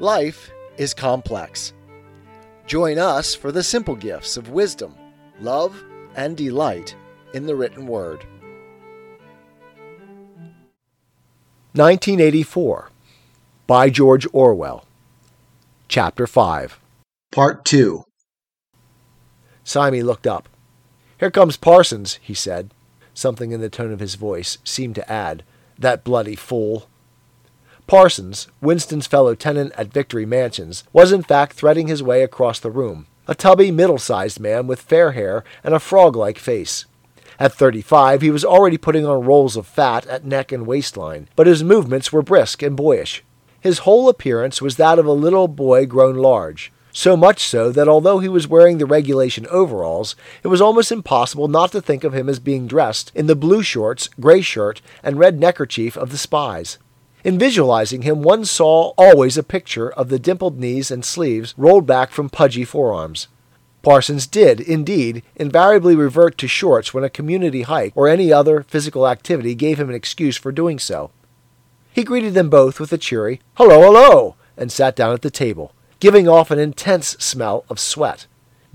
Life is complex. Join us for the simple gifts of wisdom, love, and delight in the written word. 1984 by George Orwell. Chapter 5. Part 2. Syme looked up. Here comes Parsons, he said. Something in the tone of his voice seemed to add, That bloody fool. Parsons, Winston's fellow tenant at Victory Mansions, was in fact threading his way across the room, a tubby, middle sized man with fair hair and a frog like face. At 35, he was already putting on rolls of fat at neck and waistline, but his movements were brisk and boyish. His whole appearance was that of a little boy grown large, so much so that although he was wearing the regulation overalls, it was almost impossible not to think of him as being dressed in the blue shorts, gray shirt, and red neckerchief of the spies. In visualizing him, one saw always a picture of the dimpled knees and sleeves rolled back from pudgy forearms. Parsons did, indeed, invariably revert to shorts when a community hike or any other physical activity gave him an excuse for doing so. He greeted them both with a cheery, hello, hello, and sat down at the table, giving off an intense smell of sweat.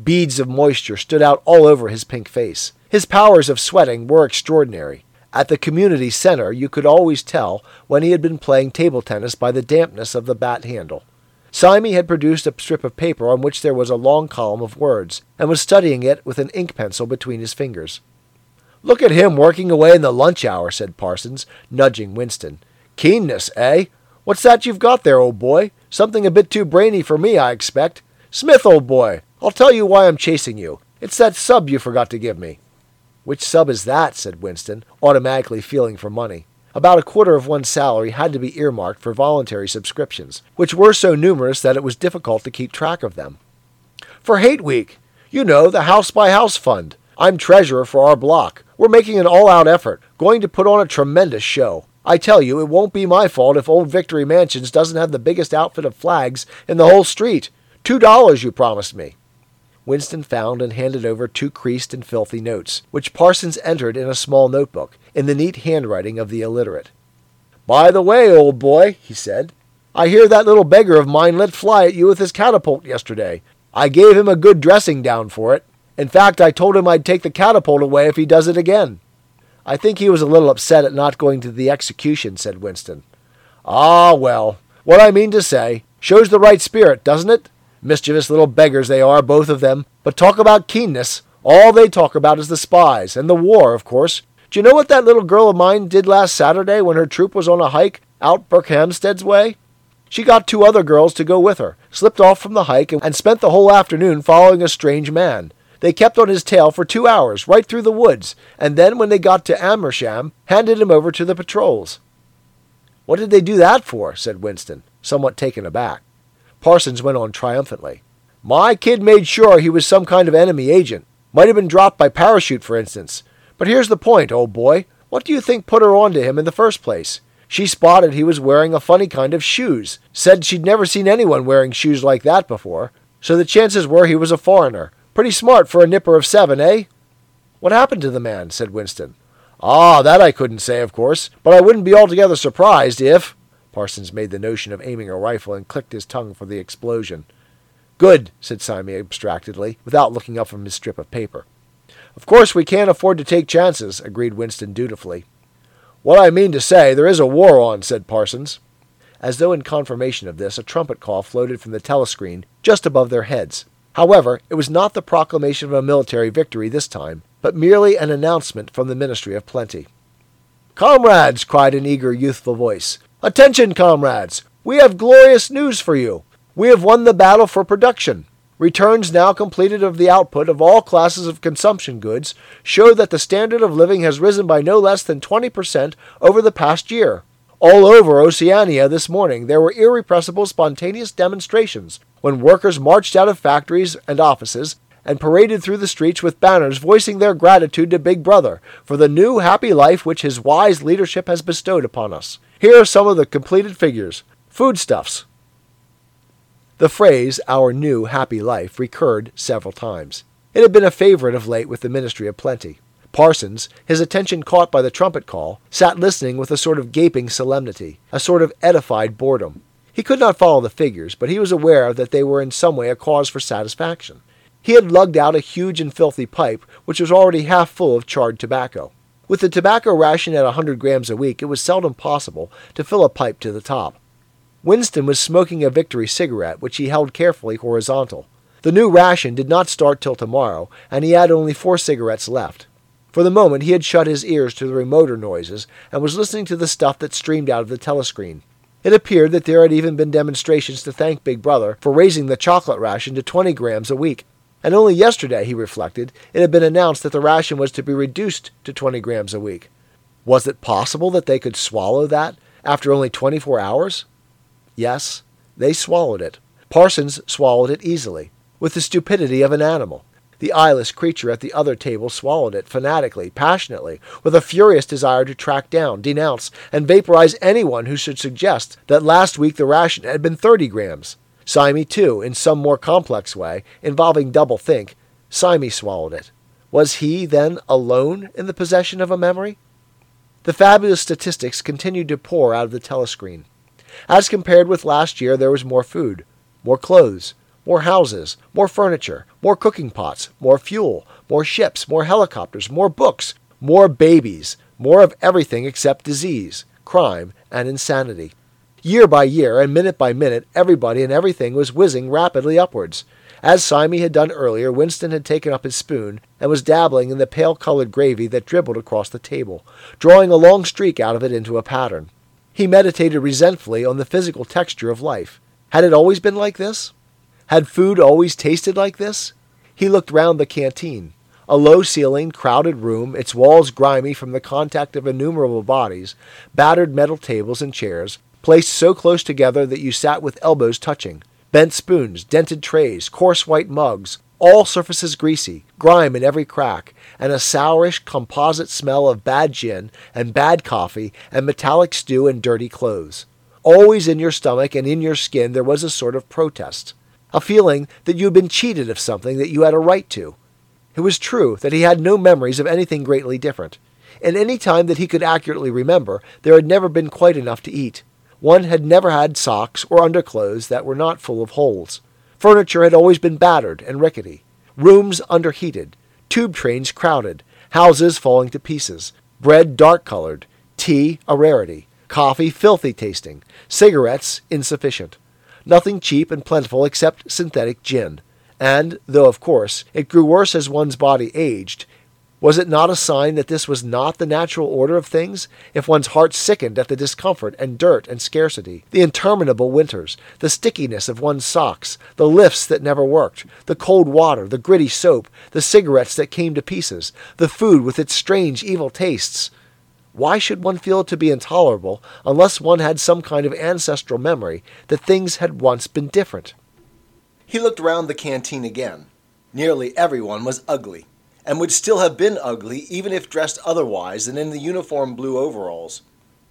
Beads of moisture stood out all over his pink face. His powers of sweating were extraordinary. At the community center, you could always tell when he had been playing table tennis by the dampness of the bat handle. Syme had produced a strip of paper on which there was a long column of words, and was studying it with an ink pencil between his fingers. Look at him working away in the lunch hour, said Parsons, nudging Winston. Keenness, eh? What's that you've got there, old boy? Something a bit too brainy for me, I expect. Smith, old boy, I'll tell you why I'm chasing you. It's that sub you forgot to give me. Which sub is that? said Winston, automatically feeling for money. About a quarter of one's salary had to be earmarked for voluntary subscriptions, which were so numerous that it was difficult to keep track of them. For Hate Week, you know, the House by House Fund. I'm treasurer for our block. We're making an all out effort, going to put on a tremendous show. I tell you, it won't be my fault if Old Victory Mansions doesn't have the biggest outfit of flags in the whole street. Two dollars you promised me. Winston found and handed over two creased and filthy notes, which Parsons entered in a small notebook, in the neat handwriting of the illiterate. By the way, old boy, he said, I hear that little beggar of mine let fly at you with his catapult yesterday. I gave him a good dressing down for it. In fact, I told him I'd take the catapult away if he does it again. I think he was a little upset at not going to the execution, said Winston. Ah, well, what I mean to say shows the right spirit, doesn't it? Mischievous little beggars they are, both of them. But talk about keenness. All they talk about is the spies, and the war, of course. Do you know what that little girl of mine did last Saturday when her troop was on a hike out Berkhamsted's way? She got two other girls to go with her, slipped off from the hike, and spent the whole afternoon following a strange man. They kept on his tail for two hours, right through the woods, and then when they got to Amersham, handed him over to the patrols. What did they do that for? said Winston, somewhat taken aback. Parsons went on triumphantly. My kid made sure he was some kind of enemy agent. Might have been dropped by parachute, for instance. But here's the point, old boy. What do you think put her on to him in the first place? She spotted he was wearing a funny kind of shoes, said she'd never seen anyone wearing shoes like that before, so the chances were he was a foreigner. Pretty smart for a nipper of seven, eh? What happened to the man? said Winston. Ah, that I couldn't say, of course, but I wouldn't be altogether surprised if. Parsons made the notion of aiming a rifle and clicked his tongue for the explosion. Good, said Syme abstractedly, without looking up from his strip of paper. Of course we can't afford to take chances, agreed Winston dutifully. What I mean to say, there is a war on, said Parsons. As though in confirmation of this, a trumpet call floated from the telescreen just above their heads. However, it was not the proclamation of a military victory this time, but merely an announcement from the Ministry of Plenty. Comrades, cried an eager youthful voice, Attention, comrades! We have glorious news for you. We have won the battle for production. Returns now completed of the output of all classes of consumption goods show that the standard of living has risen by no less than 20% over the past year. All over Oceania this morning there were irrepressible spontaneous demonstrations when workers marched out of factories and offices and paraded through the streets with banners voicing their gratitude to Big Brother for the new happy life which his wise leadership has bestowed upon us. Here are some of the completed figures. Foodstuffs. The phrase, our new happy life, recurred several times. It had been a favorite of late with the Ministry of Plenty. Parsons, his attention caught by the trumpet call, sat listening with a sort of gaping solemnity, a sort of edified boredom. He could not follow the figures, but he was aware that they were in some way a cause for satisfaction. He had lugged out a huge and filthy pipe, which was already half full of charred tobacco. With the tobacco ration at a 100 grams a week, it was seldom possible to fill a pipe to the top. Winston was smoking a victory cigarette, which he held carefully horizontal. The new ration did not start till tomorrow, and he had only four cigarettes left. For the moment, he had shut his ears to the remoter noises and was listening to the stuff that streamed out of the telescreen. It appeared that there had even been demonstrations to thank Big Brother for raising the chocolate ration to 20 grams a week. And only yesterday, he reflected, it had been announced that the ration was to be reduced to 20 grams a week. Was it possible that they could swallow that after only 24 hours? Yes, they swallowed it. Parsons swallowed it easily with the stupidity of an animal. The eyeless creature at the other table swallowed it fanatically, passionately, with a furious desire to track down, denounce, and vaporize anyone who should suggest that last week the ration had been 30 grams. Syme, too, in some more complex way, involving double think, Syme swallowed it. Was he, then, alone in the possession of a memory? The fabulous statistics continued to pour out of the telescreen. As compared with last year, there was more food, more clothes, more houses, more furniture, more cooking pots, more fuel, more ships, more helicopters, more books, more babies, more of everything except disease, crime, and insanity. Year by year and minute by minute, everybody and everything was whizzing rapidly upwards. As Syme had done earlier, Winston had taken up his spoon and was dabbling in the pale colored gravy that dribbled across the table, drawing a long streak out of it into a pattern. He meditated resentfully on the physical texture of life. Had it always been like this? Had food always tasted like this? He looked round the canteen. A low ceilinged, crowded room, its walls grimy from the contact of innumerable bodies, battered metal tables and chairs, placed so close together that you sat with elbows touching, bent spoons, dented trays, coarse white mugs, all surfaces greasy, grime in every crack, and a sourish composite smell of bad gin and bad coffee and metallic stew and dirty clothes. Always in your stomach and in your skin there was a sort of protest a feeling that you had been cheated of something that you had a right to. It was true that he had no memories of anything greatly different. In any time that he could accurately remember, there had never been quite enough to eat. One had never had socks or underclothes that were not full of holes. Furniture had always been battered and rickety. Rooms underheated. Tube trains crowded. Houses falling to pieces. Bread dark colored. Tea a rarity. Coffee filthy tasting. Cigarettes insufficient nothing cheap and plentiful except synthetic gin. And, though of course it grew worse as one's body aged, was it not a sign that this was not the natural order of things, if one's heart sickened at the discomfort and dirt and scarcity, the interminable winters, the stickiness of one's socks, the lifts that never worked, the cold water, the gritty soap, the cigarettes that came to pieces, the food with its strange evil tastes, why should one feel it to be intolerable unless one had some kind of ancestral memory that things had once been different? He looked round the canteen again. Nearly everyone was ugly, and would still have been ugly even if dressed otherwise than in the uniform blue overalls.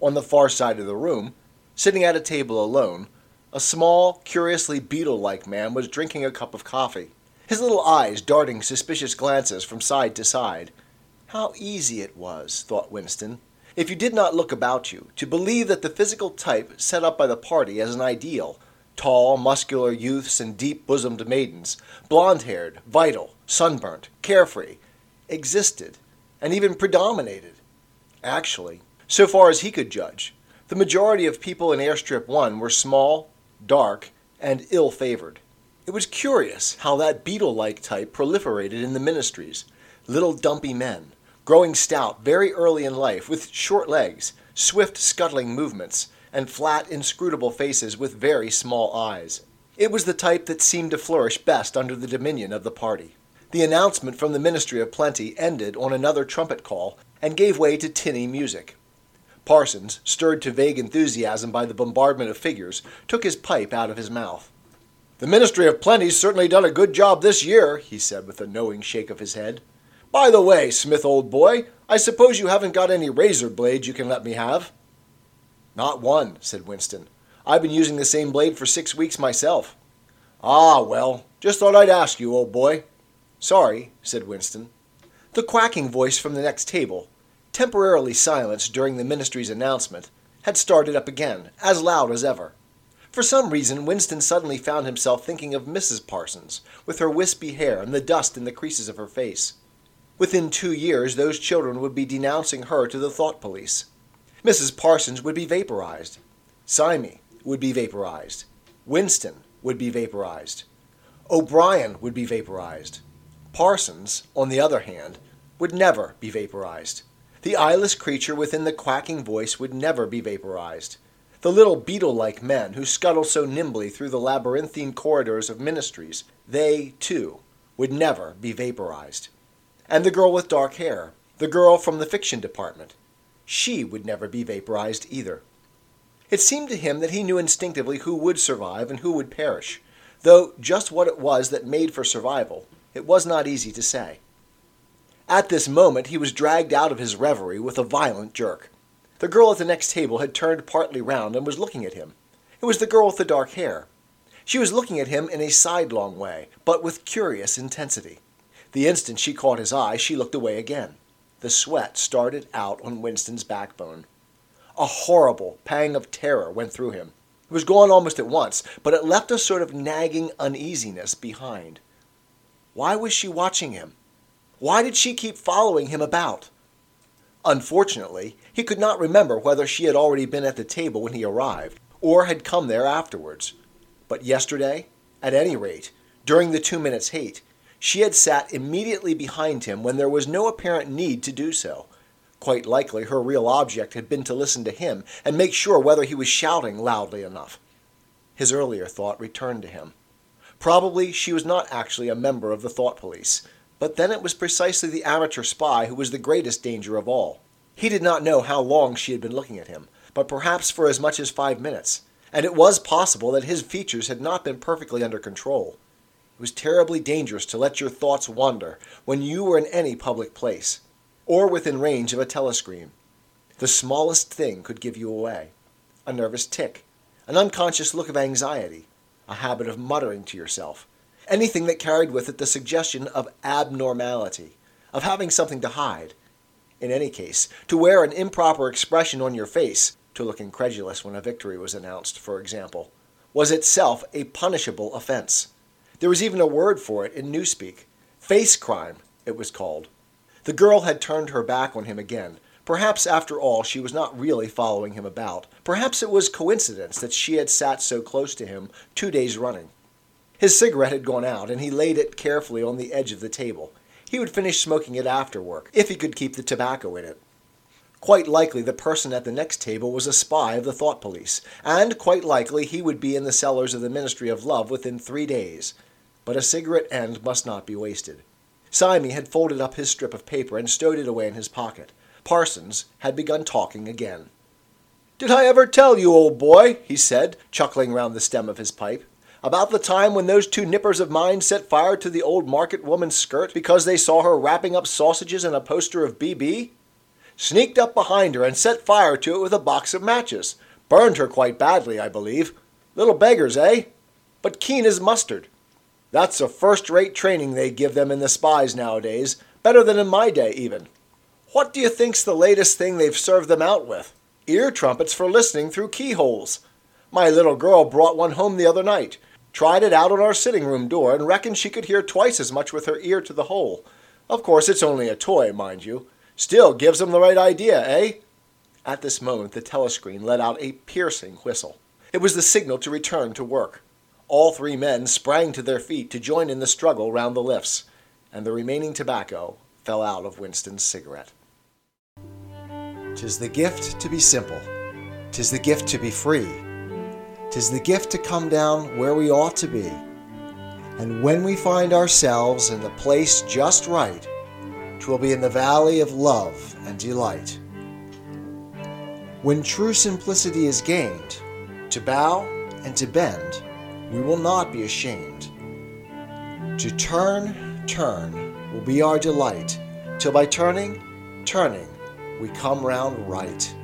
On the far side of the room, sitting at a table alone, a small, curiously beetle like man was drinking a cup of coffee, his little eyes darting suspicious glances from side to side. How easy it was, thought Winston, if you did not look about you, to believe that the physical type set up by the party as an ideal tall, muscular youths and deep bosomed maidens, blond haired, vital, sunburnt, carefree existed, and even predominated. Actually, so far as he could judge, the majority of people in Airstrip 1 were small, dark, and ill favored. It was curious how that beetle like type proliferated in the ministries little dumpy men, growing stout very early in life, with short legs, swift scuttling movements, and flat, inscrutable faces with very small eyes. It was the type that seemed to flourish best under the dominion of the party. The announcement from the Ministry of Plenty ended on another trumpet call and gave way to tinny music. Parsons, stirred to vague enthusiasm by the bombardment of figures, took his pipe out of his mouth. The Ministry of Plenty's certainly done a good job this year, he said with a knowing shake of his head. By the way, Smith, old boy, I suppose you haven't got any razor blades you can let me have? Not one, said Winston. I've been using the same blade for six weeks myself. Ah, well, just thought I'd ask you, old boy. Sorry, said Winston. The quacking voice from the next table, temporarily silenced during the ministry's announcement, had started up again, as loud as ever. For some reason, Winston suddenly found himself thinking of Mrs. Parsons, with her wispy hair and the dust in the creases of her face. Within two years, those children would be denouncing her to the thought police. Mrs. Parsons would be vaporized. Syme would be vaporized. Winston would be vaporized. O'Brien would be vaporized. Parsons, on the other hand, would never be vaporized. The eyeless creature within the quacking voice would never be vaporized the little beetle like men who scuttle so nimbly through the labyrinthine corridors of ministries, they, too, would never be vaporized. And the girl with dark hair, the girl from the fiction department, she would never be vaporized either. It seemed to him that he knew instinctively who would survive and who would perish, though just what it was that made for survival, it was not easy to say. At this moment he was dragged out of his reverie with a violent jerk. The girl at the next table had turned partly round and was looking at him. It was the girl with the dark hair. She was looking at him in a sidelong way, but with curious intensity. The instant she caught his eye, she looked away again. The sweat started out on Winston's backbone. A horrible pang of terror went through him. It was gone almost at once, but it left a sort of nagging uneasiness behind. Why was she watching him? Why did she keep following him about? Unfortunately, he could not remember whether she had already been at the table when he arrived, or had come there afterwards. But yesterday, at any rate, during the two minutes' hate, she had sat immediately behind him when there was no apparent need to do so. Quite likely her real object had been to listen to him and make sure whether he was shouting loudly enough. His earlier thought returned to him. Probably she was not actually a member of the thought police, but then it was precisely the amateur spy who was the greatest danger of all. He did not know how long she had been looking at him, but perhaps for as much as five minutes, and it was possible that his features had not been perfectly under control. It was terribly dangerous to let your thoughts wander when you were in any public place, or within range of a telescreen. The smallest thing could give you away a nervous tic, an unconscious look of anxiety, a habit of muttering to yourself, anything that carried with it the suggestion of abnormality, of having something to hide. In any case, to wear an improper expression on your face, to look incredulous when a victory was announced, for example, was itself a punishable offense. There was even a word for it in Newspeak. Face crime, it was called. The girl had turned her back on him again. Perhaps, after all, she was not really following him about. Perhaps it was coincidence that she had sat so close to him two days running. His cigarette had gone out, and he laid it carefully on the edge of the table. He would finish smoking it after work, if he could keep the tobacco in it. Quite likely the person at the next table was a spy of the thought police, and quite likely he would be in the cellars of the Ministry of Love within three days. But a cigarette end must not be wasted. Syme had folded up his strip of paper and stowed it away in his pocket. Parsons had begun talking again. Did I ever tell you, old boy, he said, chuckling round the stem of his pipe, about the time when those two nippers of mine set fire to the old market woman's skirt because they saw her wrapping up sausages in a poster of BB? Sneaked up behind her and set fire to it with a box of matches. Burned her quite badly, I believe. Little beggars, eh? But keen as mustard. That's a first rate training they give them in the spies nowadays, better than in my day, even. What do you think's the latest thing they've served them out with? Ear trumpets for listening through keyholes. My little girl brought one home the other night. Tried it out on our sitting room door and reckoned she could hear twice as much with her ear to the hole. Of course, it's only a toy, mind you. Still gives them the right idea, eh? At this moment, the telescreen let out a piercing whistle. It was the signal to return to work. All three men sprang to their feet to join in the struggle round the lifts, and the remaining tobacco fell out of Winston's cigarette. Tis the gift to be simple. Tis the gift to be free. Tis the gift to come down where we ought to be. And when we find ourselves in the place just right, twill be in the valley of love and delight. When true simplicity is gained, to bow and to bend, we will not be ashamed. To turn, turn will be our delight, till by turning, turning, we come round right.